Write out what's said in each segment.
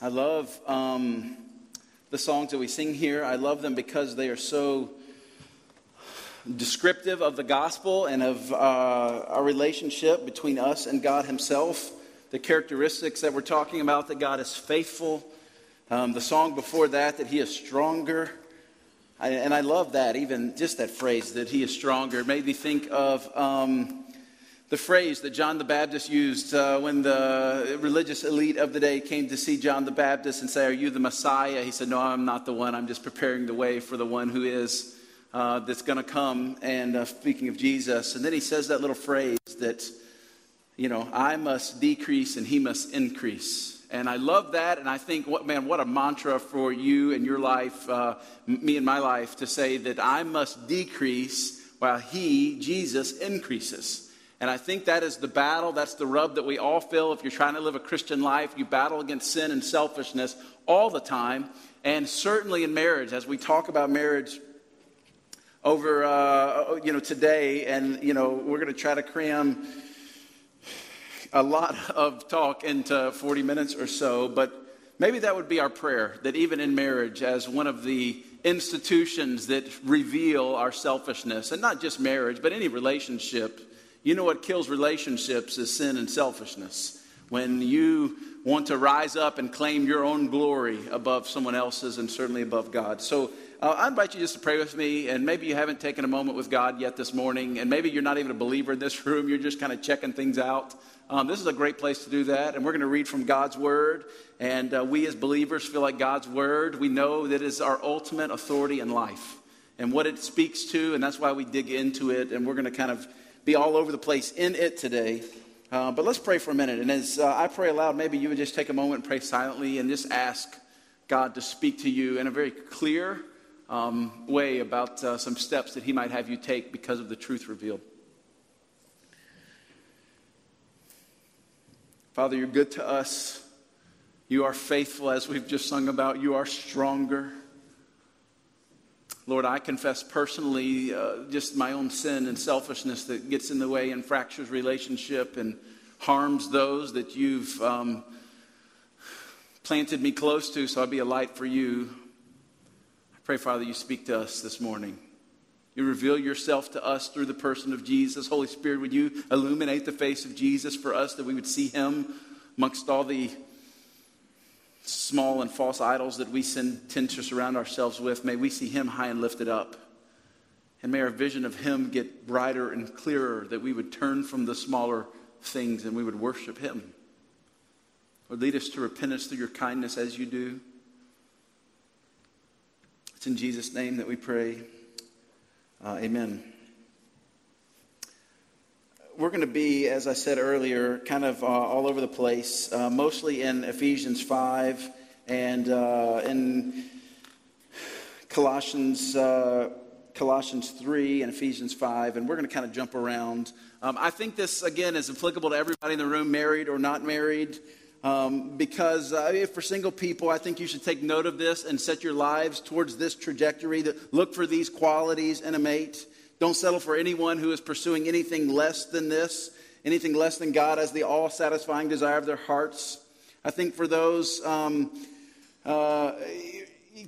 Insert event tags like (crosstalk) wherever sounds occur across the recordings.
I love um, the songs that we sing here. I love them because they are so descriptive of the gospel and of uh, our relationship between us and God Himself. The characteristics that we're talking about that God is faithful. Um, the song before that, that He is stronger. I, and I love that, even just that phrase, that He is stronger. Made me think of. Um, the phrase that John the Baptist used uh, when the religious elite of the day came to see John the Baptist and say, Are you the Messiah? He said, No, I'm not the one. I'm just preparing the way for the one who is, uh, that's going to come. And uh, speaking of Jesus. And then he says that little phrase that, you know, I must decrease and he must increase. And I love that. And I think, what, man, what a mantra for you and your life, uh, me and my life, to say that I must decrease while he, Jesus, increases. And I think that is the battle, that's the rub that we all feel if you're trying to live a Christian life. You battle against sin and selfishness all the time, and certainly in marriage, as we talk about marriage over, uh, you know, today, and, you know, we're going to try to cram a lot (laughs) of talk into 40 minutes or so, but maybe that would be our prayer that even in marriage, as one of the institutions that reveal our selfishness, and not just marriage, but any relationship you know what kills relationships is sin and selfishness. When you want to rise up and claim your own glory above someone else's and certainly above God. So uh, I invite you just to pray with me. And maybe you haven't taken a moment with God yet this morning. And maybe you're not even a believer in this (laughs) room. You're just kind of checking things out. Um, this is a great place to do that. And we're going to read from God's Word. And uh, we as believers feel like God's Word, we know that is our ultimate authority in life and what it speaks to. And that's why we dig into it. And we're going to kind of be all over the place in it today. Uh, but let's pray for a minute. And as uh, I pray aloud, maybe you would just take a moment and pray silently and just ask God to speak to you in a very clear um, way about uh, some steps that He might have you take because of the truth revealed. Father, you're good to us. You are faithful, as we've just sung about. You are stronger. Lord, I confess personally uh, just my own sin and selfishness that gets in the way and fractures relationship and harms those that you've um, planted me close to so I'll be a light for you. I pray, Father, you speak to us this morning. You reveal yourself to us through the person of Jesus. Holy Spirit, would you illuminate the face of Jesus for us that we would see him amongst all the small and false idols that we tend to surround ourselves with, may we see him high and lifted up. And may our vision of him get brighter and clearer, that we would turn from the smaller things and we would worship him. Lord, lead us to repentance through your kindness as you do. It's in Jesus' name that we pray. Uh, amen we're going to be, as I said earlier, kind of uh, all over the place, uh, mostly in Ephesians 5 and uh, in Colossians, uh, Colossians 3 and Ephesians 5, and we're going to kind of jump around. Um, I think this, again, is applicable to everybody in the room, married or not married. Um, because uh, for single people, I think you should take note of this and set your lives towards this trajectory. That look for these qualities in a mate. Don't settle for anyone who is pursuing anything less than this, anything less than God as the all satisfying desire of their hearts. I think for those, um, uh,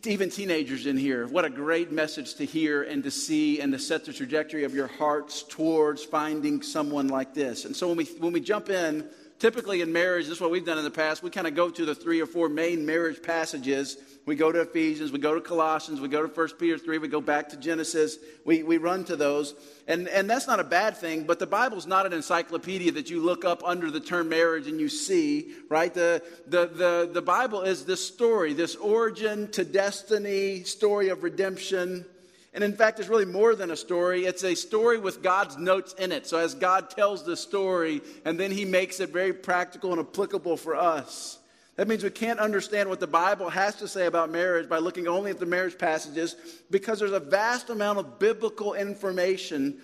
even teenagers in here, what a great message to hear and to see and to set the trajectory of your hearts towards finding someone like this. And so when we, when we jump in, typically in marriage, this is what we've done in the past, we kind of go to the three or four main marriage passages we go to Ephesians, we go to Colossians, we go to 1 Peter 3, we go back to Genesis. We, we run to those. And, and that's not a bad thing, but the Bible's not an encyclopedia that you look up under the term marriage and you see, right? The, the, the, the Bible is this story, this origin to destiny story of redemption. And in fact, it's really more than a story. It's a story with God's notes in it. So as God tells the story, and then he makes it very practical and applicable for us. That means we can't understand what the Bible has to say about marriage by looking only at the marriage passages because there's a vast amount of biblical information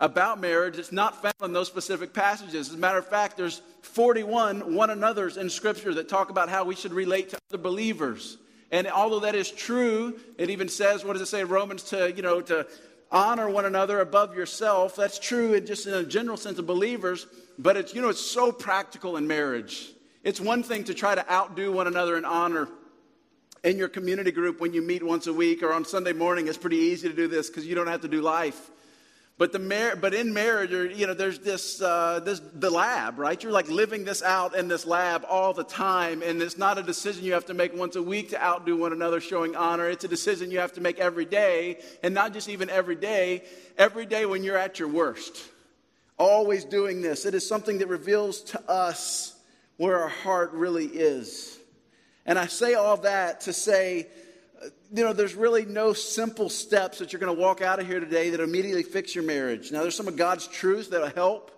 about marriage that's not found in those specific passages. As a matter of fact, there's 41 one another's in Scripture that talk about how we should relate to other believers. And although that is true, it even says, what does it say, Romans, to, you know, to honor one another above yourself. That's true in just in a general sense of believers, but it's, you know, it's so practical in marriage. It's one thing to try to outdo one another in honor in your community group when you meet once a week or on Sunday morning. It's pretty easy to do this because you don't have to do life. But, the mar- but in marriage, you know, there's this, uh, this, the lab, right? You're like living this out in this lab all the time. And it's not a decision you have to make once a week to outdo one another showing honor. It's a decision you have to make every day. And not just even every day, every day when you're at your worst. Always doing this. It is something that reveals to us where our heart really is. And I say all that to say, you know, there's really no simple steps that you're going to walk out of here today that immediately fix your marriage. Now, there's some of God's truths that'll help.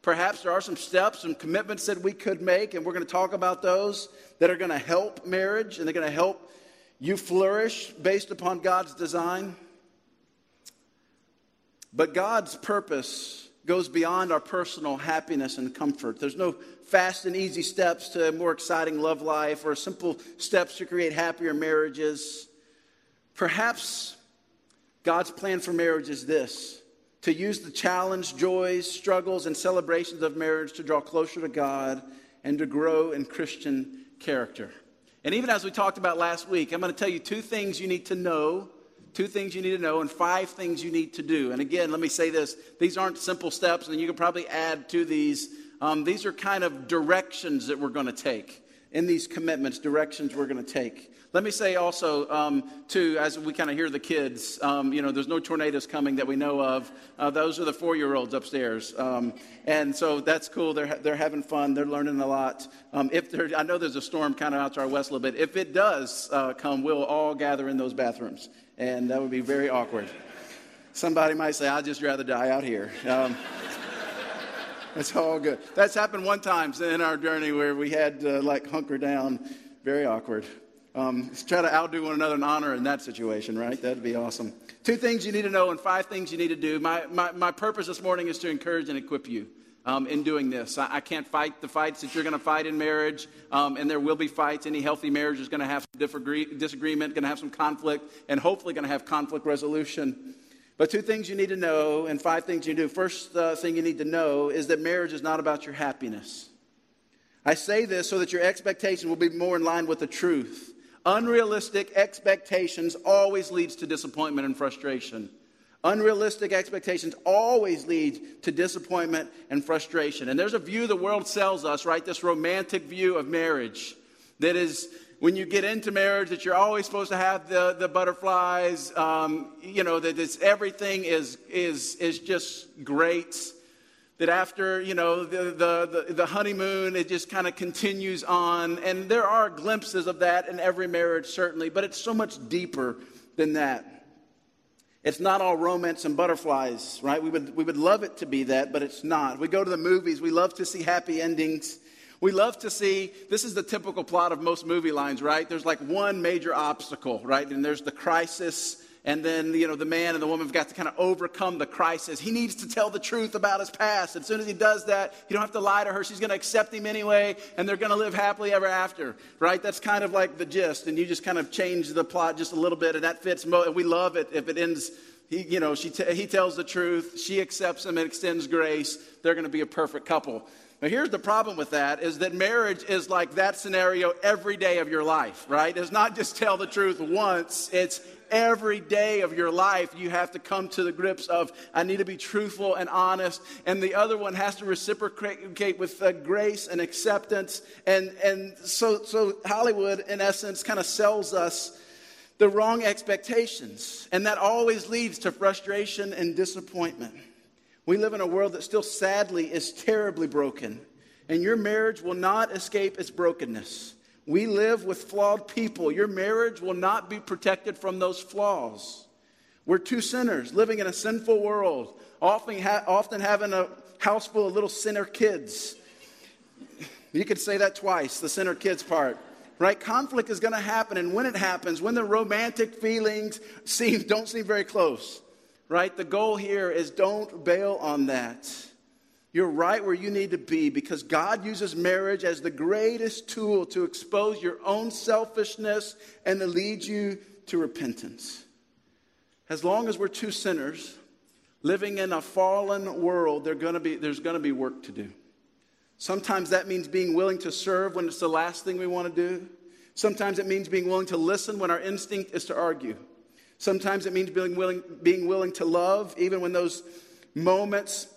Perhaps there are some steps, some commitments that we could make, and we're going to talk about those that are going to help marriage and they're going to help you flourish based upon God's design. But God's purpose goes beyond our personal happiness and comfort. There's no fast and easy steps to a more exciting love life or simple steps to create happier marriages. Perhaps God's plan for marriage is this to use the challenge, joys, struggles, and celebrations of marriage to draw closer to God and to grow in Christian character. And even as we talked about last week, I'm going to tell you two things you need to know, two things you need to know, and five things you need to do. And again, let me say this these aren't simple steps, and you can probably add to these. Um, these are kind of directions that we're going to take in these commitments, directions we're going to take. Let me say also, um, too, as we kind of hear the kids, um, you know, there's no tornadoes coming that we know of. Uh, those are the four year olds upstairs. Um, and so that's cool. They're, they're having fun. They're learning a lot. Um, if there, I know there's a storm kind of out to our west a little bit. If it does uh, come, we'll all gather in those bathrooms. And that would be very awkward. Somebody might say, I'd just rather die out here. Um, (laughs) it's all good. That's happened one time in our journey where we had to like hunker down. Very awkward. Um, try to outdo one another in honor in that situation, right? That'd be awesome. Two things you need to know and five things you need to do. My, my, my purpose this morning is to encourage and equip you. Um, in doing this. I, I, can't fight the fights that you're going to fight in marriage, um, and there will be fights. Any healthy marriage is going to have some disagreement, going to have some conflict, and hopefully going to have conflict resolution. But two things you need to know, and five things you do. First uh, thing you need to know is that marriage is not about your happiness. I say this so that your expectation will be more in line with the truth. Unrealistic expectations always leads to disappointment and frustration. Unrealistic expectations always lead to disappointment and frustration. And there's a view the world sells us, right? This romantic view of marriage that is when you get into marriage that you're always supposed to have the, the butterflies um, you know that it's, everything is, is, is just great that after you know the, the, the, the honeymoon it just kind of continues on and there are glimpses of that in every marriage certainly but it's so much deeper than that it's not all romance and butterflies right? We would, we would love it to be that but it's not. We go to the movies. We love to see happy endings. We love to see this is the typical plot of most movie lines right? There's like one major obstacle right? And there's the crisis and then, you know, the man and the woman have got to kind of overcome the crisis. He needs to tell the truth about his past. As soon as he does that, you don't have to lie to her. She's going to accept him anyway, and they're going to live happily ever after, right? That's kind of like the gist. And you just kind of change the plot just a little bit, and that fits. Mo- and we love it if it ends he, you know, she t- he tells the truth, she accepts him and extends grace. They're going to be a perfect couple. Now, here's the problem with that is that marriage is like that scenario every day of your life, right? It's not just tell the truth once, it's every day of your life, you have to come to the grips of, I need to be truthful and honest. And the other one has to reciprocate with uh, grace and acceptance. And, and so, so Hollywood, in essence, kind of sells us the wrong expectations. And that always leads to frustration and disappointment. We live in a world that still sadly is terribly broken. And your marriage will not escape its brokenness. We live with flawed people. Your marriage will not be protected from those flaws. We're two sinners living in a sinful world, often, ha- often having a house full of little sinner kids. You could say that twice, the sinner kids part. Right? Conflict is going to happen, and when it happens, when the romantic feelings seem, don't seem very close, right? The goal here is don't bail on that. You're right where you need to be because God uses marriage as the greatest tool to expose your own selfishness and to lead you to repentance. As long as we're two sinners living in a fallen world, gonna be, there's going to be work to do. Sometimes that means being willing to serve when it's the last thing we want to do. Sometimes it means being willing to listen when our instinct is to argue. Sometimes it means being willing, being willing to love even when those moments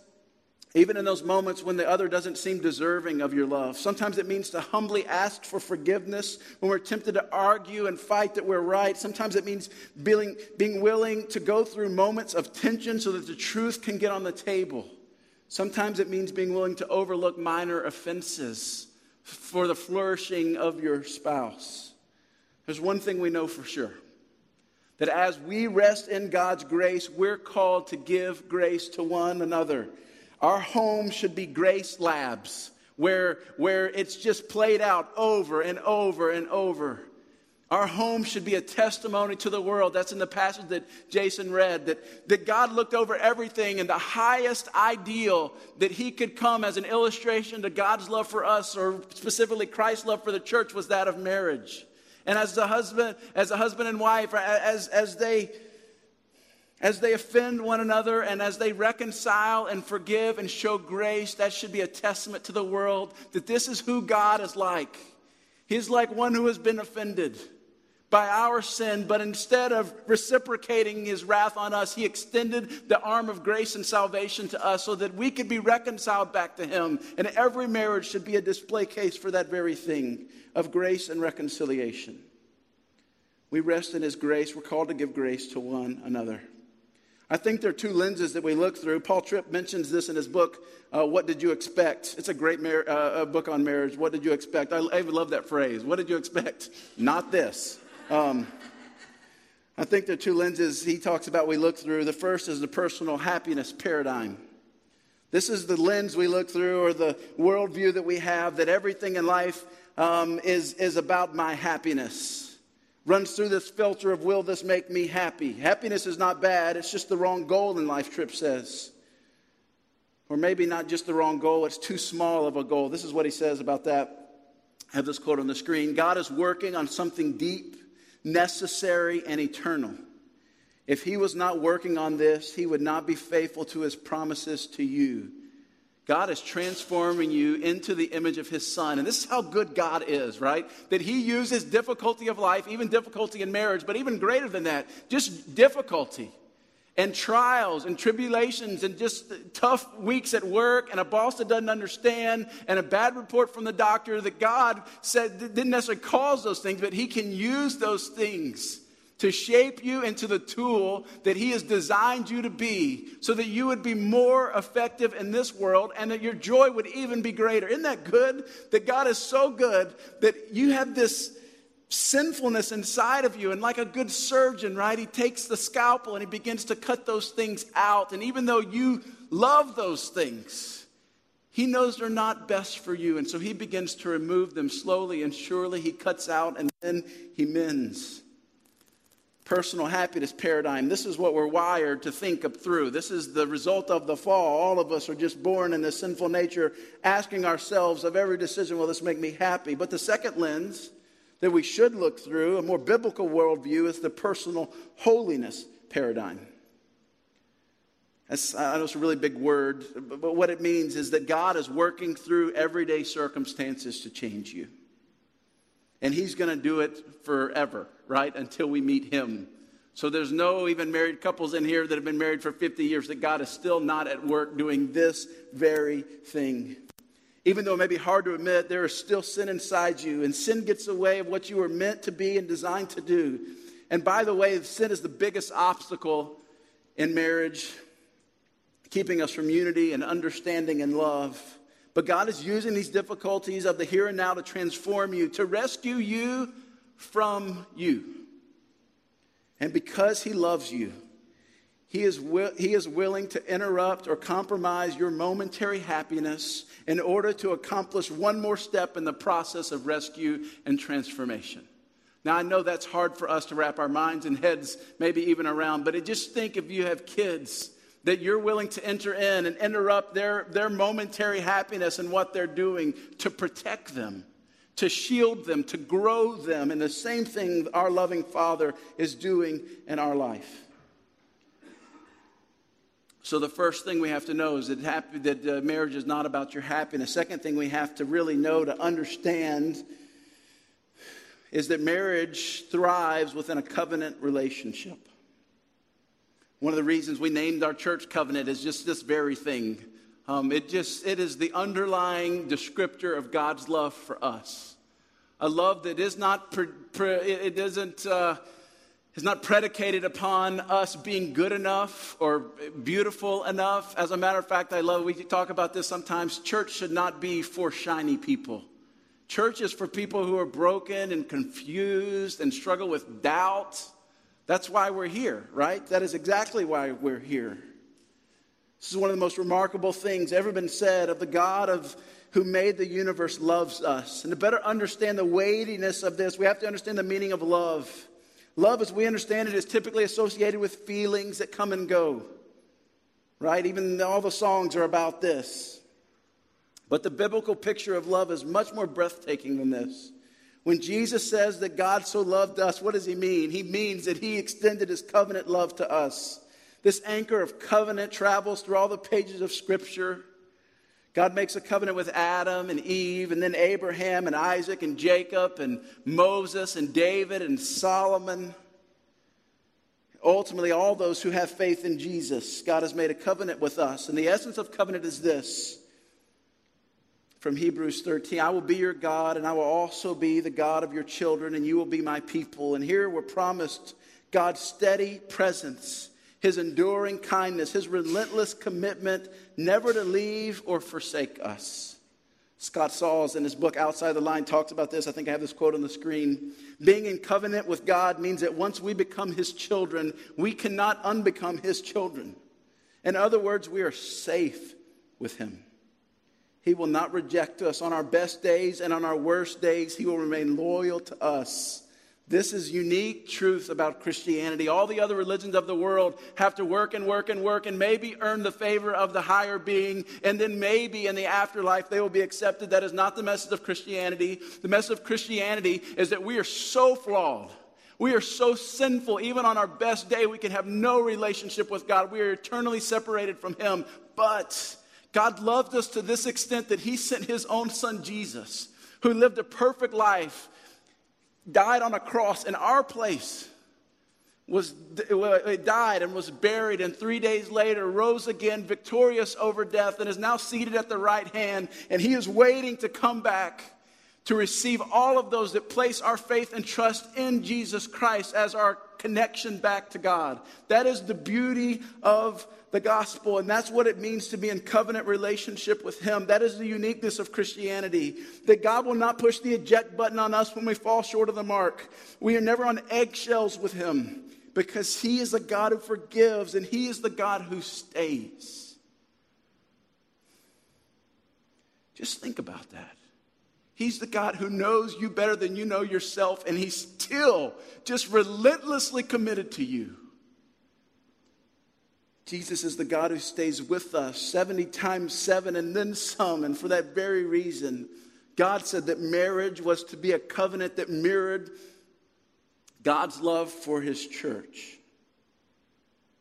even in those moments when the other doesn't seem deserving of your love. Sometimes it means to humbly ask for forgiveness when we're tempted to argue and fight that we're right. Sometimes it means being, being willing to go through moments of tension so that the truth can get on the table. Sometimes it means being willing to overlook minor offenses for the flourishing of your spouse. There's one thing we know for sure that as we rest in God's grace, we're called to give grace to one another. Our home should be grace labs where, where it's just played out over and over and over. Our home should be a testimony to the world. That's in the passage that Jason read that, that God looked over everything, and the highest ideal that He could come as an illustration to God's love for us, or specifically Christ's love for the church, was that of marriage. And as a husband, as a husband and wife, as, as they as they offend one another and as they reconcile and forgive and show grace, that should be a testament to the world that this is who God is like. He's like one who has been offended by our sin, but instead of reciprocating his wrath on us, he extended the arm of grace and salvation to us so that we could be reconciled back to him. And every marriage should be a display case for that very thing of grace and reconciliation. We rest in his grace. We're called to give grace to one another. I think there are two lenses that we look through. Paul Tripp mentions this in his book, uh, What Did You Expect? It's a great mar- uh, book on marriage. What did you expect? I, I love that phrase. What did you expect? Not this. Um, I think there are two lenses he talks about we look through. The first is the personal happiness paradigm. This is the lens we look through, or the worldview that we have, that everything in life um, is, is about my happiness runs through this filter of will this make me happy? Happiness is not bad, it's just the wrong goal in life, Tripp says. Or maybe not just the wrong goal, it's too small of a goal. This is what he says about that. I have this quote on the screen God is working on something deep, necessary, and eternal. If he was not working on this, he would not be faithful to his promises to you. God is transforming you into the image of His Son. And this is how good God is, right? That He uses difficulty of life, even difficulty in marriage, but even greater than that, just difficulty and trials and tribulations and just tough weeks at work and a boss that doesn't understand and a bad report from the doctor that God said didn't necessarily cause those things, but He can use those things to shape you into the tool that He has designed you to be so that you would be more effective in this world and that your joy would even be greater. Isn't that good? That God is so good that you have this sinfulness inside of you. And like a good surgeon, right, He takes the scalpel and He begins to cut those things out. And even though you love those things, he knows they're not best for you, and so he begins to remove them slowly and surely. He cuts out and then he mends personal happiness paradigm. This is what we're wired to think up through. This is the result of the fall. All of us are just born in this sinful nature, asking ourselves of every decision, will this make me happy? But the second lens that we should look through, a more biblical worldview, is the personal holiness paradigm. That's, I know it's a really big word, but what it means is that God is working through everyday circumstances to change you. And He's going to do it forever right? Until we meet him. So there's no even married couples in here that have been married for 50 years that God is still not at work doing this very thing. Even though it may be hard to admit, there is still sin inside you, and sin gets away of what you were meant to be and designed to do. And by the way, sin is the biggest obstacle in marriage, keeping us from unity and understanding and love. But God is using these difficulties of the here and now to transform you, to rescue you from you. And because he loves you, he is, wi- he is willing to interrupt or compromise your momentary happiness in order to accomplish one more step in the process of rescue and transformation. Now, I know that's hard for us to wrap our minds and heads maybe even around, but just think if you have kids that you're willing to enter in and interrupt their, their momentary happiness and what they're doing to protect them to shield them, to grow them, and the same thing our loving Father is doing in our life. So, the first thing we have to know is that, happy, that uh, marriage is not about your happiness. Second thing we have to really know to understand is that marriage thrives within a covenant relationship. One of the reasons we named our church covenant is just this very thing. Um, it just it is the underlying descriptor of God's love for us, a love that is not pre, pre, it isn't. Uh, is not predicated upon us being good enough or beautiful enough. As a matter of fact, I love, we talk about this sometimes. Church should not be for shiny people. Church is for people who are broken and confused and struggle with doubt. That's why we're here, right? That is exactly why we're here. This is one of the most remarkable things ever been said of the God of who made the universe loves us. And to better understand the weightiness of this, we have to understand the meaning of love. Love, as we understand it, is typically associated with feelings that come and go. Right? Even all the songs are about this. But the biblical picture of love is much more breathtaking than this. When Jesus says that God so loved us, what does he mean? He means that he extended his covenant love to us. This anchor of covenant travels through all the pages of Scripture. God makes a covenant with Adam and Eve, and then Abraham and Isaac and Jacob and Moses and David and Solomon. Ultimately, all those who have faith in Jesus, God has made a covenant with us. And the essence of covenant is this from Hebrews 13 I will be your God, and I will also be the God of your children, and you will be my people. And here we're promised God's steady presence his enduring kindness, his relentless commitment never to leave or forsake us. Scott Sauls, in his book Outside the Line, talks about this. I think I have this quote on the screen. Being in covenant with God means that once we become his children, we cannot unbecome his children. In other words, we are safe with him. He will not reject us on our best days and on our worst days. He will remain loyal to us. This is unique truth about Christianity. All the other religions of the world have to work and work and work and maybe earn the favor of the higher being, and then maybe in the afterlife they will be accepted. That is not the message of Christianity. The message of Christianity is that we are so flawed. We are so sinful. Even on our best day, we can have no relationship with God. We are eternally separated from Him. But God loved us to this extent that He sent His own Son, Jesus, who lived a perfect life died on a cross in our place, was died and was buried, and three days later rose again, victorious over death, and is now seated at the right hand. And he is waiting to come back to receive all of those that place our faith and trust in Jesus Christ as our connection back to God. That is the beauty of the gospel, and that's what it means to be in covenant relationship with Him. That is the uniqueness of Christianity. That God will not push the eject button on us when we fall short of the mark. We are never on eggshells with Him because He is the God who forgives and He is the God who stays. Just think about that. He's the God who knows you better than you know yourself, and He's still just relentlessly committed to you. Jesus is the God who stays with us 70 times 7 and then some. And for that very reason, God said that marriage was to be a covenant that mirrored God's love for his church.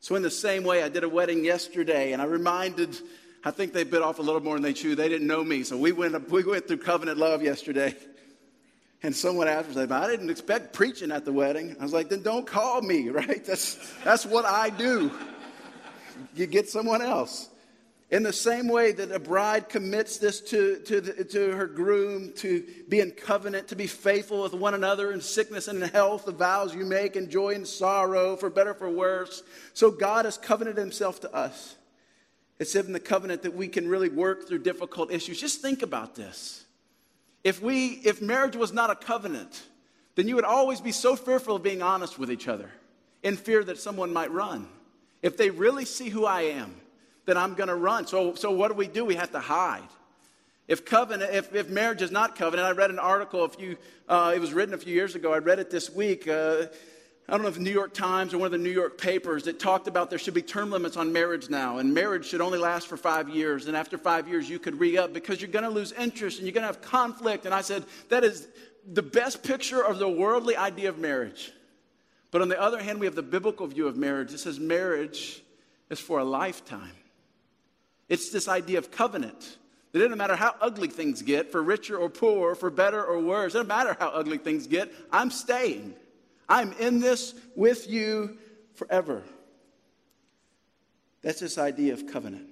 So, in the same way, I did a wedding yesterday and I reminded, I think they bit off a little more than they chewed. They didn't know me. So, we went, we went through covenant love yesterday. And someone asked me, I didn't expect preaching at the wedding. I was like, then don't call me, (laughs) right? That's, that's what I do you get someone else. In the same way that a bride commits this to, to, the, to her groom, to be in covenant, to be faithful with one another in sickness and in health, the vows you make in joy and sorrow, for better for worse. So God has covenanted himself to us. It's in the covenant that we can really work through difficult issues. Just think about this. If, we, if marriage was not a covenant, then you would always be so fearful of being honest with each other in fear that someone might run. If they really see who I am, then I'm going to run. So, so what do we do? We have to hide. If covenant, if, if marriage is not covenant, I read an article a few, uh, it was written a few years ago. I read it this week. Uh, I don't know if the New York Times or one of the New York papers that talked about there should be term limits on marriage now, and marriage should only last for five years. And after five years, you could re up because you're going to lose interest and you're going to have conflict. And I said, that is the best picture of the worldly idea of marriage. But on the other hand, we have the biblical view of marriage. It says marriage is for a lifetime. It's this idea of covenant. It doesn't matter how ugly things get, for richer or poor, for better or worse. It doesn't matter how ugly things get. I'm staying. I'm in this with you forever. That's this idea of covenant.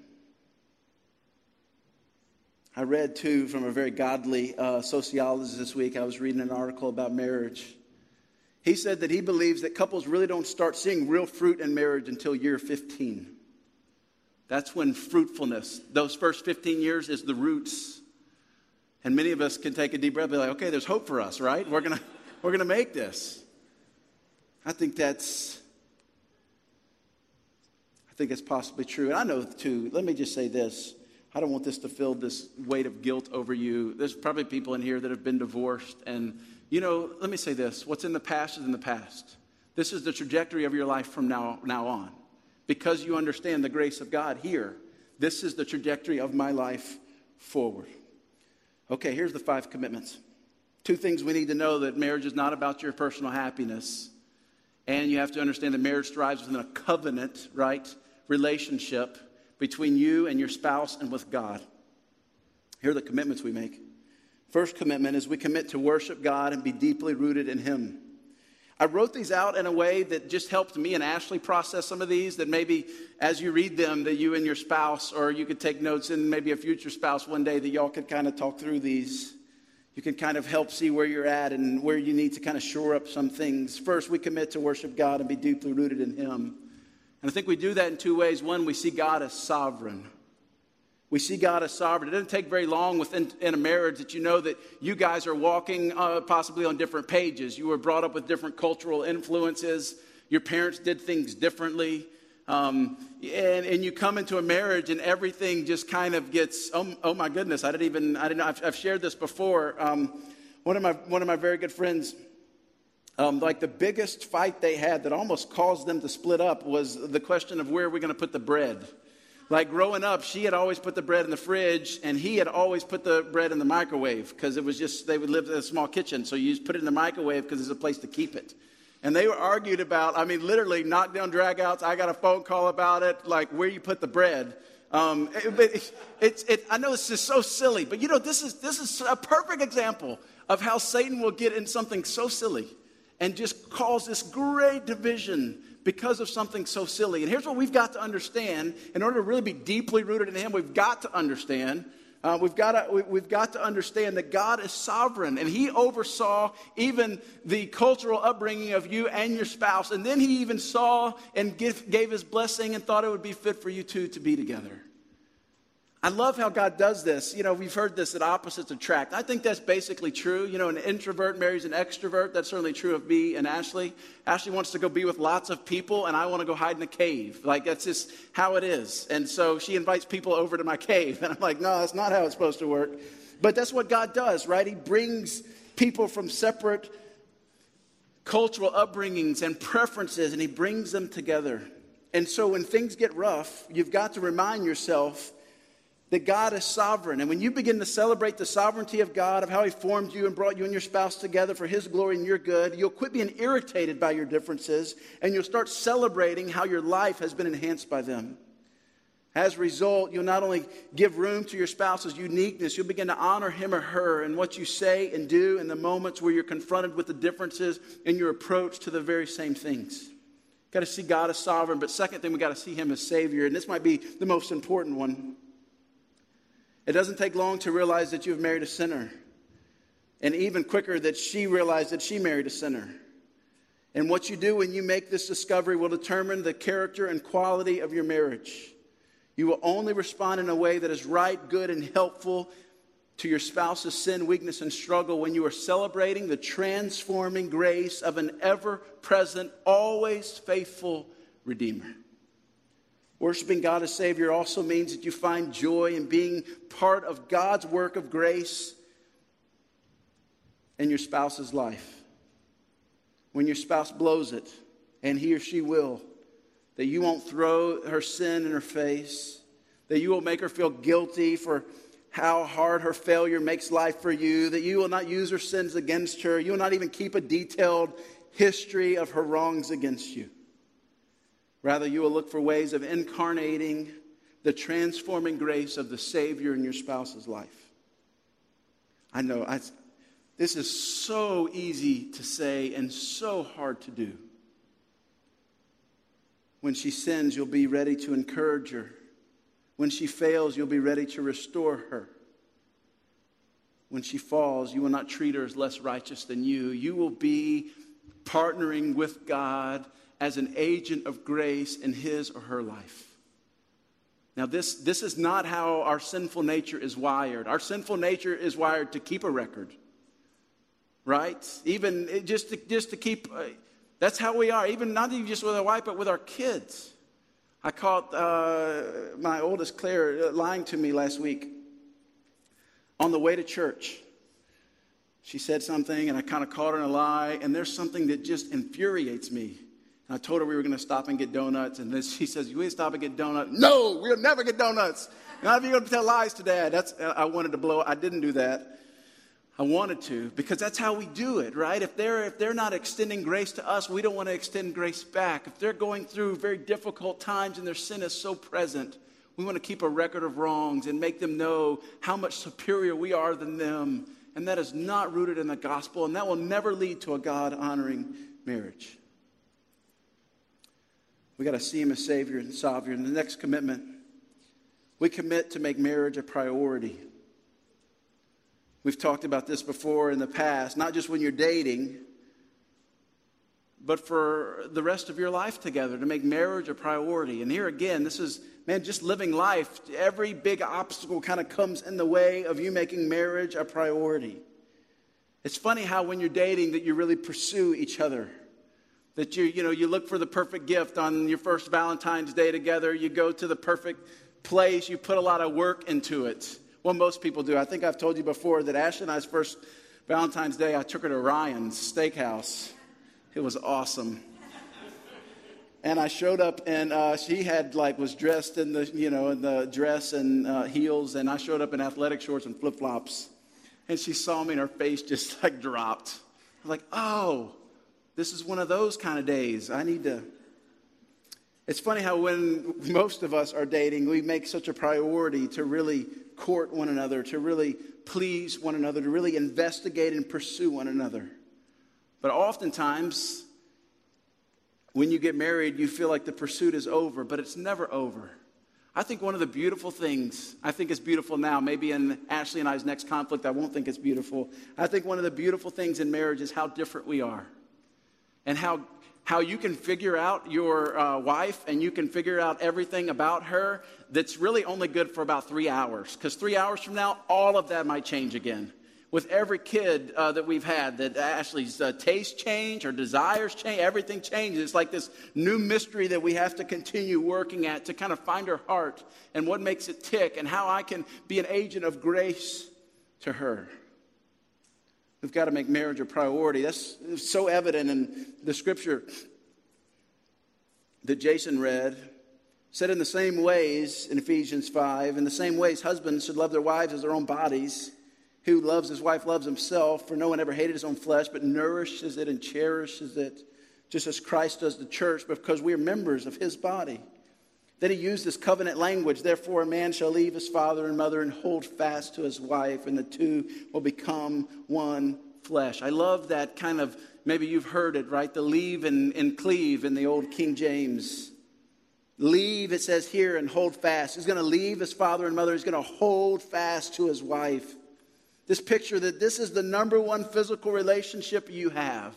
I read too from a very godly uh, sociologist this week. I was reading an article about marriage. He said that he believes that couples really don't start seeing real fruit in marriage until year 15. That's when fruitfulness, those first 15 years, is the roots. And many of us can take a deep breath and be like, okay, there's hope for us, right? We're going (laughs) we're going to make this. I think that's. I think it's possibly true. And I know, too, let me just say this. I don't want this to fill this weight of guilt over you. There's probably people in here that have been divorced. And, you know, let me say this what's in the past is in the past. This is the trajectory of your life from now, now on. Because you understand the grace of God here, this is the trajectory of my life forward. Okay, here's the five commitments. Two things we need to know that marriage is not about your personal happiness. And you have to understand that marriage thrives within a covenant, right? Relationship between you and your spouse and with God. Here are the commitments we make. First commitment is we commit to worship God and be deeply rooted in Him. I wrote these out in a way that just helped me and Ashley process some of these. That maybe as you read them, that you and your spouse, or you could take notes and maybe a future spouse one day, that y'all could kind of talk through these. You can kind of help see where you're at and where you need to kind of shore up some things. First, we commit to worship God and be deeply rooted in Him. And I think we do that in two ways. One, we see God as sovereign. We see God as sovereign. It doesn't take very long within in a marriage that you know that you guys are walking uh, possibly on different pages. You were brought up with different cultural influences. Your parents did things differently. Um, and, and you come into a marriage and everything just kind of gets, oh, oh my goodness, I didn't even, I didn't, I've, I've shared this before. Um, one, of my, one of my very good friends, um, like the biggest fight they had that almost caused them to split up was the question of where are we going to put the bread. Like growing up, she had always put the bread in the fridge, and he had always put the bread in the microwave because it was just, they would live in a small kitchen. So you just put it in the microwave because there's a place to keep it. And they were argued about, I mean, literally knockdown dragouts. I got a phone call about it, like where you put the bread. Um, it, it, it, it, I know this is so silly, but you know, this is, this is a perfect example of how Satan will get in something so silly and just cause this great division because of something so silly. And here's what we've got to understand in order to really be deeply rooted in Him, we've got to understand. Uh, we've, got to, we, have got to understand that God is sovereign and He oversaw even the cultural upbringing of you and your spouse. And then He even saw and give, gave His blessing and thought it would be fit for you two to be together. I love how God does this. You know, we've heard this that opposites attract. I think that's basically true. You know, an introvert marries an extrovert. That's certainly true of me and Ashley. Ashley wants to go be with lots of people, and I want to go hide in a cave. Like, that's just how it is. And so she invites people over to my cave. (laughs) And I'm like, no, that's not how it's supposed to work. But that's what God does, right? He brings people from separate cultural upbringings and preferences, and He brings them together. And so when things get rough, you've got to remind yourself that God is sovereign. And when you begin to celebrate the sovereignty of God, of how He formed you and brought you and your spouse together for His glory and your good, you'll quit being irritated by your differences and you'll start celebrating how your life has been enhanced by them. As a result, you'll not only give room to your spouse's uniqueness, you'll begin to honor him or her in what you say and do in the moments where you're confronted with the differences in your approach to the very same things. Got to see God as sovereign, but second thing, we got to see him as Savior. And this might be the most important one. It doesn't take long to realize that you've married a sinner. And even quicker that she realized that she married a sinner. And what you do when you make this discovery will determine the character and quality of your marriage. You will only respond in a way that is right, good, and helpful to your spouse's sin, weakness, and struggle when you are celebrating the transforming grace of an ever present, always faithful Redeemer. Worshiping God as Savior also means that you find joy in being part of God's work of grace in your spouse's life. When your spouse blows it, and he or she will, that you won't throw her sin in her face, that you will make her feel guilty for how hard her failure makes life for you, that you will not use her sins against her, you will not even keep a detailed history of her wrongs against you. Rather, you will look for ways of incarnating the transforming grace of the Savior in your spouse's life. I know I, this is so easy to say and so hard to do. When she sins, you'll be ready to encourage her. When she fails, you'll be ready to restore her. When she falls, you will not treat her as less righteous than you. You will be partnering with God as an agent of grace in his or her life. Now, this, this is not how our sinful nature is wired. Our sinful nature is wired to keep a record, right? Even just to, just to keep, uh, that's how we are, even not even just with our wife, but with our kids. I caught uh, my oldest Claire uh, lying to me last week on the way to church. She said something, and I kind of caught her in a lie, and there's something that just infuriates me. And I told her we were going to stop and get donuts, and then (laughs) she says, "You ain't stop and get donuts." No, we'll never get donuts. None of you're going to tell lies to Dad. That's uh, I wanted to blow. I didn't do that. I wanted to because that's how we do it, right? If they're if they're not extending grace to us, we don't want to extend grace back. If they're going through very difficult times and their sin is so present, we want to keep a record of wrongs and make them know how much superior we are than them. And that is not rooted in the gospel, and that will never lead to a God honoring marriage. We got to see him as Savior and Sovereign. The next commitment, we commit to make marriage a priority. We've talked about this before in the past, not just when you're dating, but for the rest of your life together, to make marriage a priority. And here again, this is, man, just living life. Every big obstacle kind of comes in the way of you making marriage a priority. It's funny how when you're dating that you really pursue each other. That you, you know, you look for the perfect gift on your first Valentine's Day together. You go to the perfect place. You put a lot of work into it. Well, most people do. I think I've told you before that Ashley and I's first Valentine's Day, I took her to Ryan's Steakhouse. It was awesome. And I showed up, and uh, she had like was dressed in the you know in the dress and uh, heels, and I showed up in athletic shorts and flip flops. And she saw me, and her face just like dropped. I was like, "Oh, this is one of those kind of days. I need to. It's funny how when most of us are dating, we make such a priority to really court one another, to really please one another, to really investigate and pursue one another. But oftentimes, when you get married, you feel like the pursuit is over, but it's never over. I think one of the beautiful things, I think it's beautiful now, maybe in Ashley and I's next conflict, I won't think it's beautiful. I think one of the beautiful things in marriage is how different we are and how, how you can figure out your uh, wife and you can figure out everything about her that's really only good for about three hours. Because three hours from now, all of that might change again. With every kid uh, that we've had, that Ashley's uh, change, her desires change, everything changes. It's like this new mystery that we have to continue working at to kind of find her heart and what makes it tick and how I can be an agent of grace to her. We've got to make marriage a priority. That's so evident in the scripture that Jason read. Said in the same ways in Ephesians 5, in the same ways, husbands should love their wives as their own bodies. Who loves his wife loves himself, for no one ever hated his own flesh, but nourishes it and cherishes it, just as Christ does the church, because we are members of his body. Then he used this covenant language. Therefore, a man shall leave his father and mother and hold fast to his wife, and the two will become one flesh. I love that kind of, maybe you've heard it, right? The leave and, and cleave in the old King James. Leave, it says here, and hold fast. He's going to leave his father and mother. He's going to hold fast to his wife. This picture that this is the number one physical relationship you have.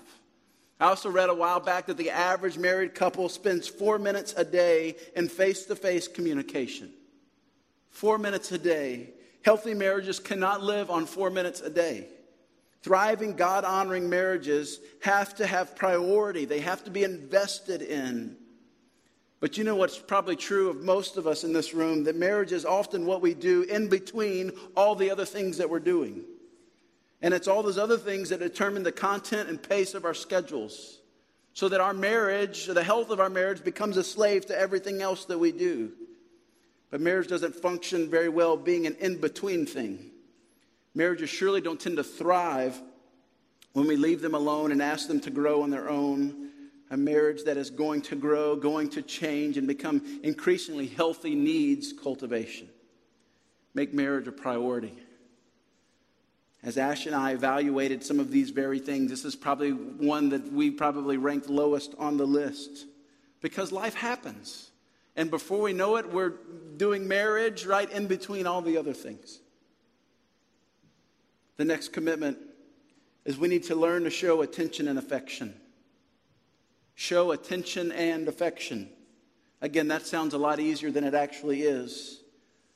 I also read a while back that the average married couple spends four minutes a day in face to face communication. Four minutes a day. Healthy marriages cannot live on four minutes a day. Thriving, God honoring marriages have to have priority, they have to be invested in. But you know what's probably true of most of us in this room that marriage is often what we do in between all the other things that we're doing. And it's all those other things that determine the content and pace of our schedules. So that our marriage, the health of our marriage, becomes a slave to everything else that we do. But marriage doesn't function very well being an in between thing. Marriages surely don't tend to thrive when we leave them alone and ask them to grow on their own. a marriage that is going to grow, going to change, and become increasingly healthy needs cultivation. Make marriage a priority. As Ash and I evaluated some of these very things, this is probably one that we probably ranked lowest on the list because life happens. And before we know it, we're doing marriage right in between all the other things. The next commitment is we need to learn to show attention and affection. Show attention and affection. Again, that sounds a lot easier than it actually is.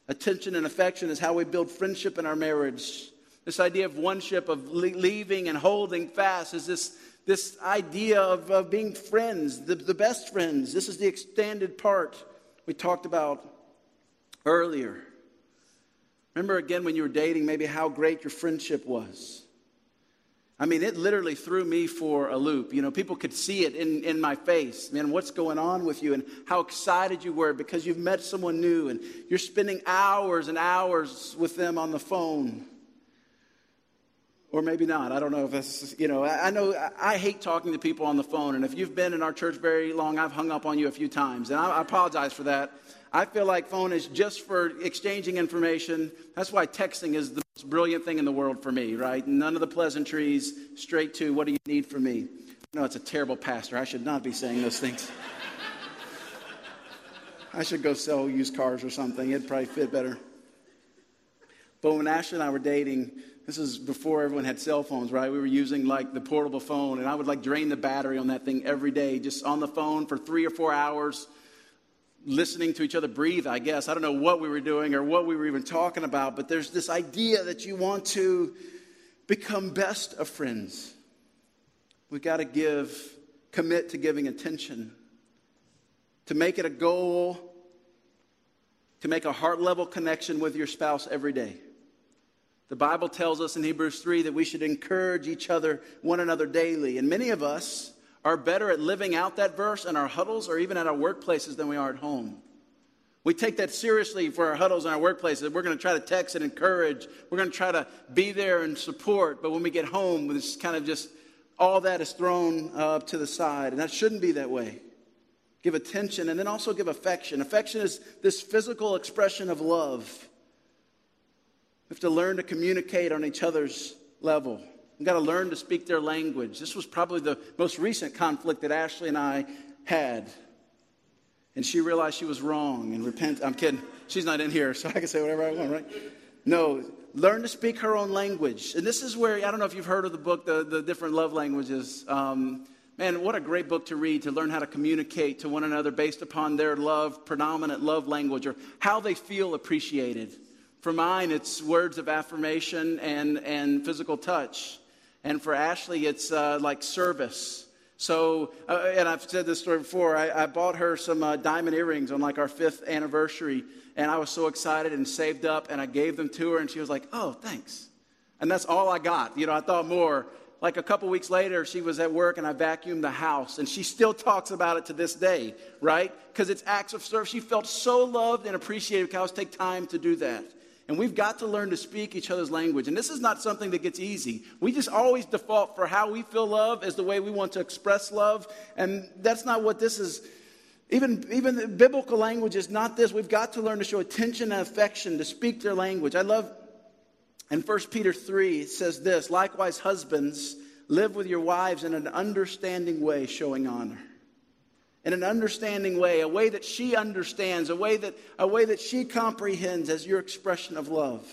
Attention and affection is how we build friendship in our marriage. This idea of oneship, of leaving and holding fast, is this, this idea of, of being friends, the, the best friends. This is the extended part we talked about earlier. Remember again when you were dating, maybe how great your friendship was. I mean, it literally threw me for a loop. You know, people could see it in, in my face. Man, what's going on with you? And how excited you were because you've met someone new and you're spending hours and hours with them on the phone. Or maybe not. I don't know if that's, you know, I, I know I, I hate talking to people on the phone. And if you've been in our church very long, I've hung up on you a few times. And I, I apologize for that. I feel like phone is just for exchanging information. That's why texting is the most brilliant thing in the world for me, right? None of the pleasantries, straight to what do you need from me? No, it's a terrible pastor. I should not be saying those things. (laughs) I should go sell used cars or something. It'd probably fit better. But when Ashley and I were dating, this is before everyone had cell phones, right? We were using like the portable phone, and I would like drain the battery on that thing every day, just on the phone for three or four hours listening to each other breathe, I guess. I don't know what we were doing or what we were even talking about, but there's this idea that you want to become best of friends. We've got to give, commit to giving attention, to make it a goal, to make a heart level connection with your spouse every day. The Bible tells us in Hebrews 3 that we should encourage each other, one another daily. And many of us, are better at living out that verse in our huddles or even at our workplaces than we are at home. We take that seriously for our huddles and our workplaces. We're going to try to text and encourage. We're going to try to be there and support. But when we get home, it's kind of just all that is thrown up to the side. And that shouldn't be that way. Give attention and then also give affection. Affection is this physical expression of love. We have to learn to communicate on each other's level. We've got to learn to speak their language. This was probably the most recent conflict that Ashley and I had. And she realized she was wrong and repent. I'm kidding. She's not in here, so I can say whatever I want, right? No, learn to speak her own language. And this is where, I don't know if you've heard of the book, The, the Different Love Languages. Um, man, what a great book to read to learn how to communicate to one another based upon their love, predominant love language, or how they feel appreciated. For mine, it's words of affirmation and, and physical touch. And for Ashley, it's uh, like service. So, uh, and I've said this story before, I, I bought her some uh, diamond earrings on like our fifth anniversary. And I was so excited and saved up, and I gave them to her, and she was like, oh, thanks. And that's all I got. You know, I thought more. Like a couple weeks later, she was at work and I vacuumed the house, and she still talks about it to this day, right? Because it's acts of service. She felt so loved and appreciated because I take time to do that. And we've got to learn to speak each other's language. And this is not something that gets easy. We just always default for how we feel love as the way we want to express love. And that's not what this is. Even, even the biblical language is not this. We've got to learn to show attention and affection, to speak their language. I love in 1 Peter 3, it says this Likewise, husbands, live with your wives in an understanding way, showing honor in an understanding way, a way that she understands, a way that, a way that she comprehends as your expression of love.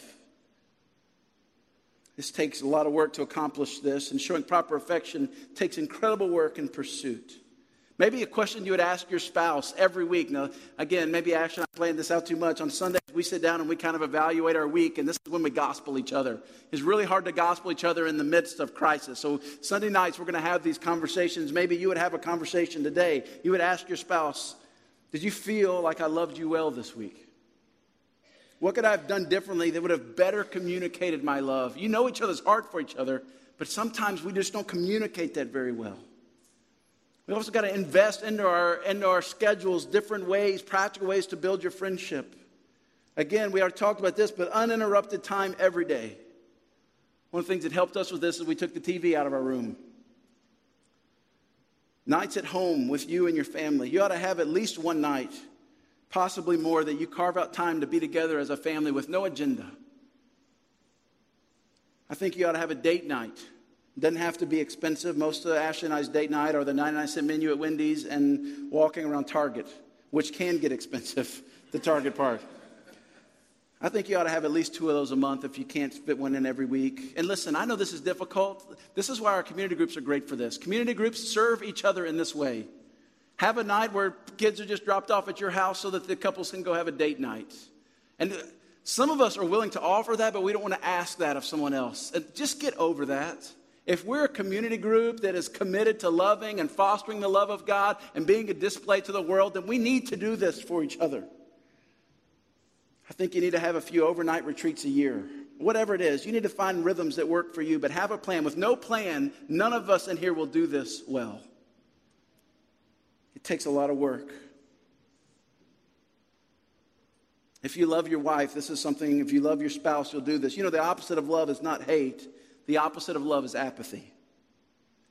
This takes a lot of work to accomplish this, and showing proper affection takes incredible work and pursuit. Maybe a question you would ask your spouse every week. Now, again, maybe Ashley and I playing this out too much. On Sundays, we sit down and we kind of evaluate our week, and this is when we gospel each other. It's really hard to gospel each other in the midst of crisis. So, Sunday nights, we're going to have these conversations. Maybe you would have a conversation today. You would ask your spouse, Did you feel like I loved you well this week? What could I have done differently that would have better communicated my love? You know each other's heart for each other, but sometimes we just don't communicate that very well. We also got to invest into our, into our schedules, different ways, practical ways to build your friendship. Again, we already talked about this, but uninterrupted time every day. One of the things that helped us with this is we took the TV out of our room. Nights at home with you and your family. You ought to have at least one night, possibly more, that you carve out time to be together as a family with no agenda. I think you ought to have a date night. Doesn't have to be expensive. Most of Ashley and I's date night are the 99 cent menu at Wendy's and walking around Target, which can get expensive, (laughs) the Target part. I think you ought to have at least two of those a month if you can't fit one in every week. And listen, I know this is difficult. This is why our community groups are great for this. Community groups serve each other in this way. Have a night where kids are just dropped off at your house so that the couples can go have a date night. And uh, some of us are willing to offer that, but we don't want to ask that of someone else. And just get over that. If we're a community group that is committed to loving and fostering the love of God and being a display to the world, then we need to do this for each other. I think you need to have a few overnight retreats a year. Whatever it is, you need to find rhythms that work for you, but have a plan. With no plan, none of us in here will do this well. It takes a lot of work. If you love your wife, this is something, if you love your spouse, you'll do this. You know, the opposite of love is not hate, the opposite of love is apathy.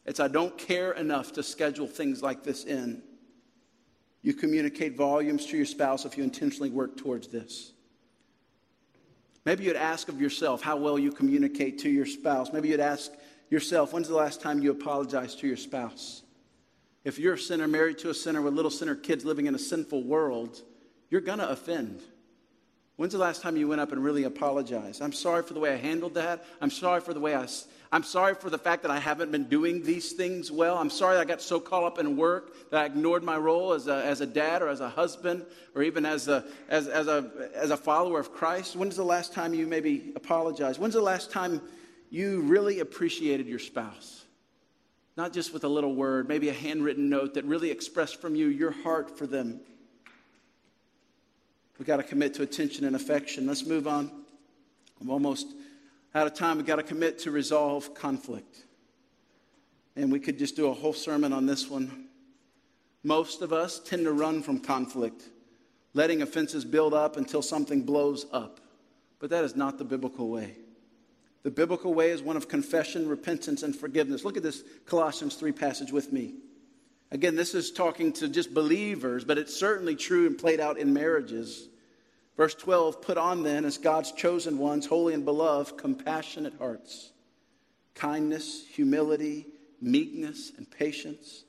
It's I don't care enough to schedule things like this in. You communicate volumes to your spouse if you intentionally work towards this. Maybe you'd ask of yourself how well you communicate to your spouse. Maybe you'd ask yourself, when's the last time you apologized to your spouse? If you're a sinner married to a sinner with little sinner kids living in a sinful world, you're going to offend. When's the last time you went up and really apologized? I'm sorry for the way I handled that. I'm sorry for the way I. I'm sorry for the fact that I haven't been doing these things well. I'm sorry I got so caught up in work that I ignored my role as a, as a dad or as a husband or even as a, as, as, a, as a follower of Christ. When's the last time you maybe apologized? When's the last time you really appreciated your spouse? Not just with a little word, maybe a handwritten note that really expressed from you your heart for them. We've got to commit to attention and affection. Let's move on. I'm almost out of time, we've got to commit to resolve conflict. And we could just do a whole sermon on this one. Most of us tend to run from conflict, letting offenses build up until something blows up. But that is not the biblical way. The biblical way is one of confession, repentance, and forgiveness. Look at this Colossians 3 passage with me. Again, this is talking to just believers, but it's certainly true and played out in marriages. Verse 12 Put on then, as God's chosen ones, holy and beloved, compassionate hearts, kindness, humility, meekness, and patience,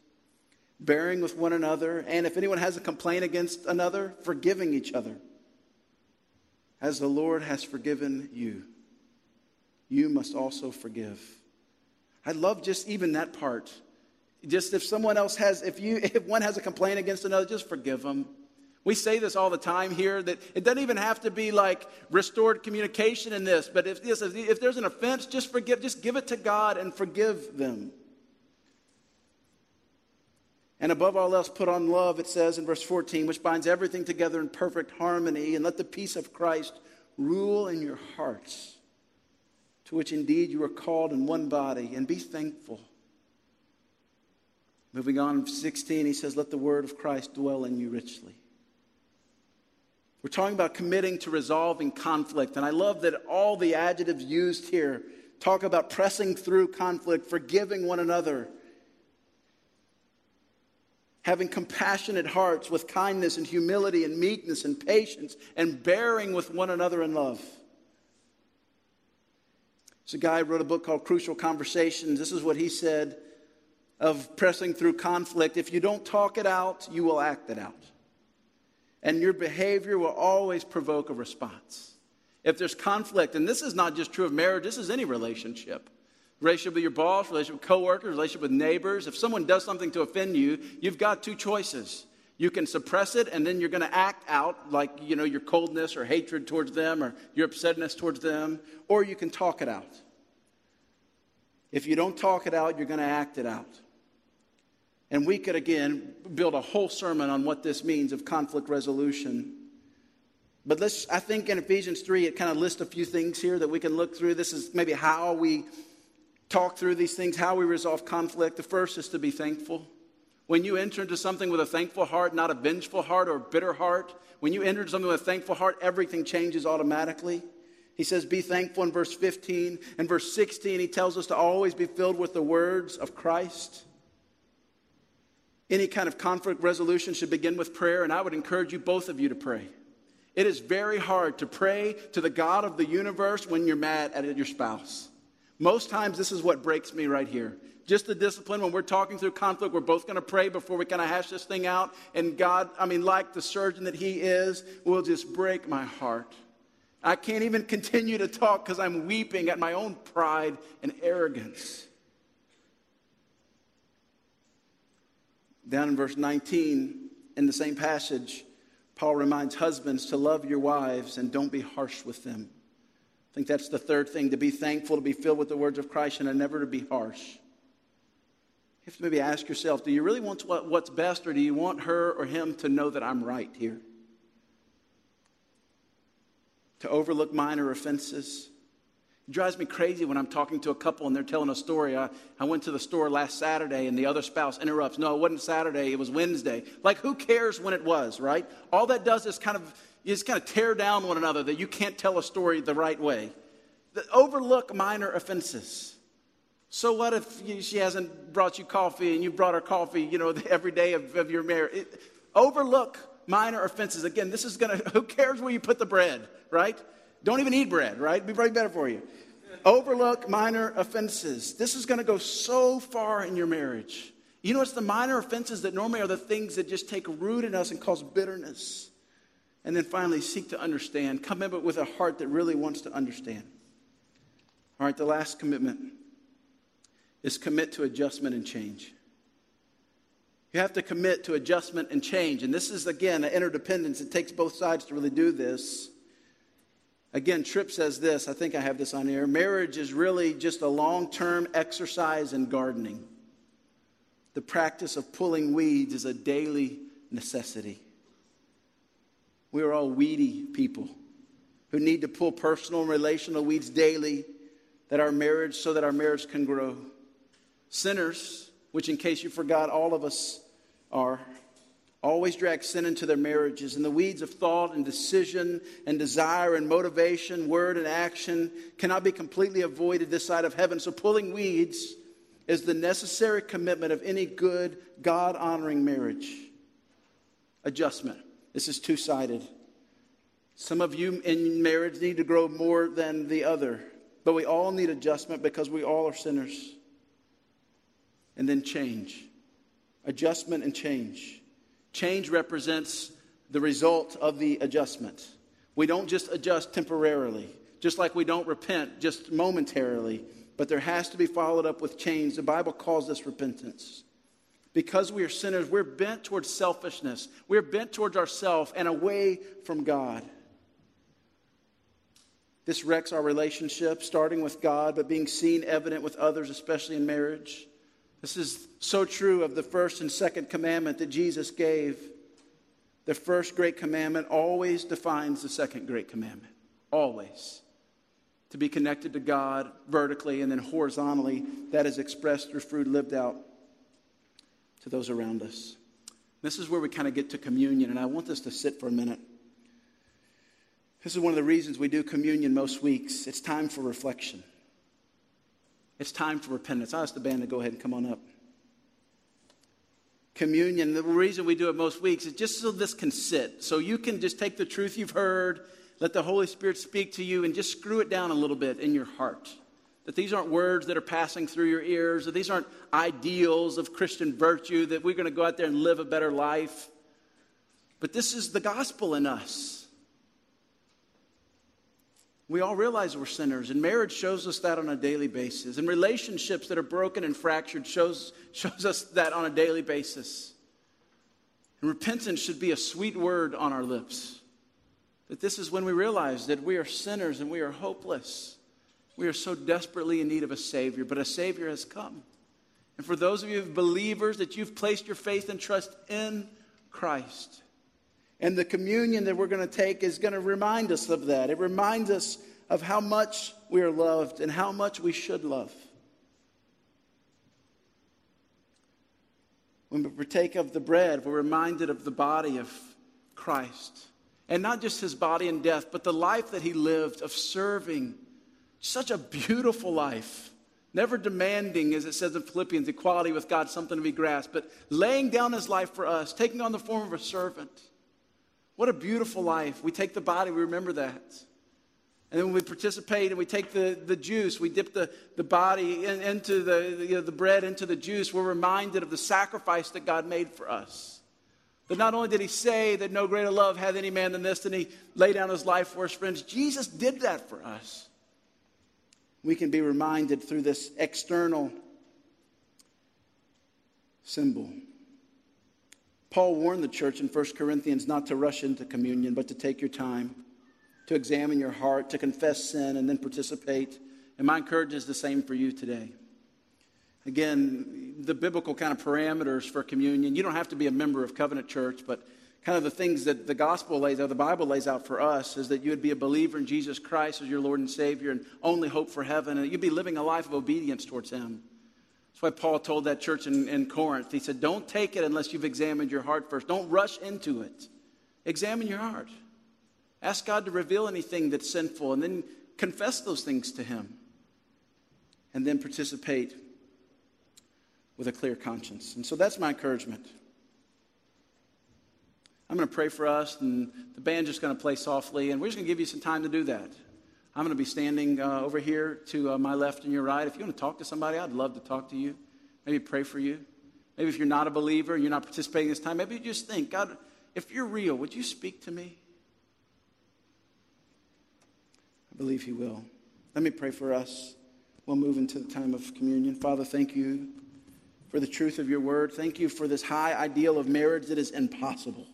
bearing with one another, and if anyone has a complaint against another, forgiving each other. As the Lord has forgiven you, you must also forgive. I love just even that part. Just if someone else has, if you, (laughs) if one has a complaint against another, just forgive them. We say this all the time here that it doesn't even have to be like restored communication in this, but if, this, if there's an offense, just forgive, just give it to God and forgive them. And above all else, put on love, it says in verse 14, which binds everything together in perfect harmony, and let the peace of Christ rule in your hearts, to which indeed you are called in one body, and be thankful. Moving on, 16, he says, Let the word of Christ dwell in you richly. We're talking about committing to resolving conflict. And I love that all the adjectives used here talk about pressing through conflict, forgiving one another, having compassionate hearts with kindness and humility and meekness and patience, and bearing with one another in love. There's a guy wrote a book called Crucial Conversations. This is what he said of pressing through conflict. If you don't talk it out, you will act it out and your behavior will always provoke a response. If there's conflict, and this is not just true of marriage, this is any relationship. Relationship with your boss, relationship with coworkers, relationship with neighbors. If someone does something to offend you, you've got two choices. You can suppress it and then you're going to act out like, you know, your coldness or hatred towards them or your upsetness towards them, or you can talk it out. If you don't talk it out, you're going to act it out. And we could, again, build a whole sermon on what this means of conflict resolution. But let's, I think in Ephesians 3, it kind of lists a few things here that we can look through. This is maybe how we talk through these things, how we resolve conflict. The first is to be thankful. When you enter into something with a thankful heart, not a vengeful heart or a bitter heart, when you enter into something with a thankful heart, everything changes automatically. He says, Be thankful in verse 15. In verse 16, he tells us to always be filled with the words of Christ. Any kind of conflict resolution should begin with prayer, and I would encourage you, both of you, to pray. It is very hard to pray to the God of the universe when you're mad at your spouse. Most times, this is what breaks me right here. Just the discipline when we're talking through conflict, we're both going to pray before we kind of hash this thing out. And God, I mean, like the surgeon that He is, will just break my heart. I can't even continue to talk because I'm weeping at my own pride and arrogance. Down in verse 19, in the same passage, Paul reminds husbands to love your wives and don't be harsh with them. I think that's the third thing to be thankful, to be filled with the words of Christ, and never to be harsh. You have to maybe ask yourself do you really want what's best, or do you want her or him to know that I'm right here? To overlook minor offenses, it drives me crazy when I'm talking to a couple and they're telling a story. I, I went to the store last Saturday and the other spouse interrupts. No, it wasn't Saturday, it was Wednesday. Like, who cares when it was, right? All that does is kind of, is kind of tear down one another that you can't tell a story the right way. The, overlook minor offenses. So what if you, she hasn't brought you coffee and you brought her coffee, you know, (laughs) every day of, of your marriage? overlook minor offenses. Again, this is going (laughs) to, who cares where you put the bread, right? Don't even eat bread, right? It'd be probably better for you. Overlook minor offenses. This is going to go so far in your marriage. You know, it's the minor offenses that normally are the things that just take root in us and cause bitterness. And then finally, seek to understand. Come in, with a heart that really wants to understand. All right, the last commitment is commit to adjustment and change. You have to commit to adjustment and change. And this is, again, an interdependence. It takes both sides to really do this. Again, Tripp says this, I think I have this on here. Marriage is really just a long term exercise in gardening. The practice of pulling weeds is a daily necessity. We are all weedy people who need to pull personal and relational weeds daily that our marriage so that our marriage can grow. Sinners, which in case you forgot all of us are, always drag sin into their marriages. And the weeds of thought and decision and desire and motivation, word and action cannot be completely avoided this side of heaven. So pulling weeds is the necessary commitment of any good, God honoring marriage. Adjustment. This is two sided. Some of you in marriage need to grow more than the other, but we all need adjustment because we all are sinners. And then change. Adjustment and change. Change represents the result of the adjustment. We don't just adjust temporarily, just like we don't repent just momentarily, but there has to be followed up with change. The Bible calls this repentance. Because we are sinners, we're bent towards selfishness. We're bent towards ourselves and away from God. This wrecks our relationship, starting with God, but being seen evident with others, especially in marriage. This is so true of the first and second commandment that Jesus gave. The first great commandment always defines the second great commandment. Always. To be connected to God vertically and then horizontally, that is expressed through fruit lived out to those around us. This is where we kind of get to communion, and I want this to sit for a minute. This is one of the reasons we do communion most weeks. It's time for reflection. It's time for repentance. I ask the band to go ahead and come on up. Communion, the reason we do it most weeks is just so this can sit. So you can just take the truth you've heard, let the Holy Spirit speak to you, and just screw it down a little bit in your heart. That these aren't words that are passing through your ears, that these aren't ideals of Christian virtue, that we're going to go out there and live a better life. But this is the gospel in us. We all realize we're sinners, and marriage shows us that on a daily basis. And relationships that are broken and fractured shows, shows us that on a daily basis. And repentance should be a sweet word on our lips. That this is when we realize that we are sinners and we are hopeless. We are so desperately in need of a Savior, but a Savior has come. And for those of you believers that you've placed your faith and trust in Christ, and the communion that we're going to take is going to remind us of that. It reminds us of how much we are loved and how much we should love. When we partake of the bread, we're reminded of the body of Christ. And not just his body and death, but the life that he lived of serving. Such a beautiful life. Never demanding, as it says in Philippians, equality with God, something to be grasped, but laying down his life for us, taking on the form of a servant. What a beautiful life. We take the body, we remember that. And then we participate and we take the, the juice, we dip the, the body in, into the, you know, the bread into the juice, we're reminded of the sacrifice that God made for us. But not only did he say that no greater love hath any man than this, and he laid down his life for his friends, Jesus did that for us. We can be reminded through this external symbol. Paul warned the church in 1 Corinthians not to rush into communion, but to take your time to examine your heart, to confess sin, and then participate. And my encouragement is the same for you today. Again, the biblical kind of parameters for communion, you don't have to be a member of Covenant Church, but kind of the things that the gospel lays out, the Bible lays out for us, is that you would be a believer in Jesus Christ as your Lord and Savior and only hope for heaven, and you'd be living a life of obedience towards Him. That's why Paul told that church in, in Corinth, he said, Don't take it unless you've examined your heart first. Don't rush into it. Examine your heart. Ask God to reveal anything that's sinful and then confess those things to Him. And then participate with a clear conscience. And so that's my encouragement. I'm going to pray for us, and the band's just going to play softly, and we're just going to give you some time to do that. I'm going to be standing uh, over here to uh, my left and your right. If you want to talk to somebody, I'd love to talk to you. Maybe pray for you. Maybe if you're not a believer, you're not participating this time, maybe you just think, God, if you're real, would you speak to me? I believe He will. Let me pray for us. We'll move into the time of communion. Father, thank you for the truth of your word. Thank you for this high ideal of marriage that is impossible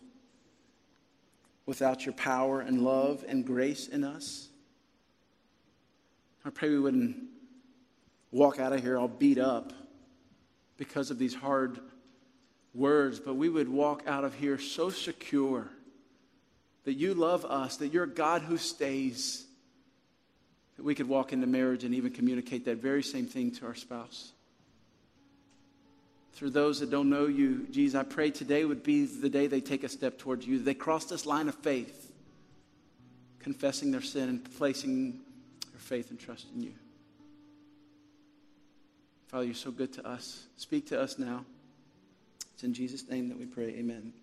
without your power and love and grace in us. I pray we wouldn't walk out of here all beat up because of these hard words, but we would walk out of here so secure that you love us, that you're God who stays that we could walk into marriage and even communicate that very same thing to our spouse. Through those that don't know you, Jesus, I pray today would be the day they take a step towards you. They cross this line of faith, confessing their sin and placing faith and trust in you. Father, you're so good to us. Speak to us now. It's in Jesus' name that we pray. Amen.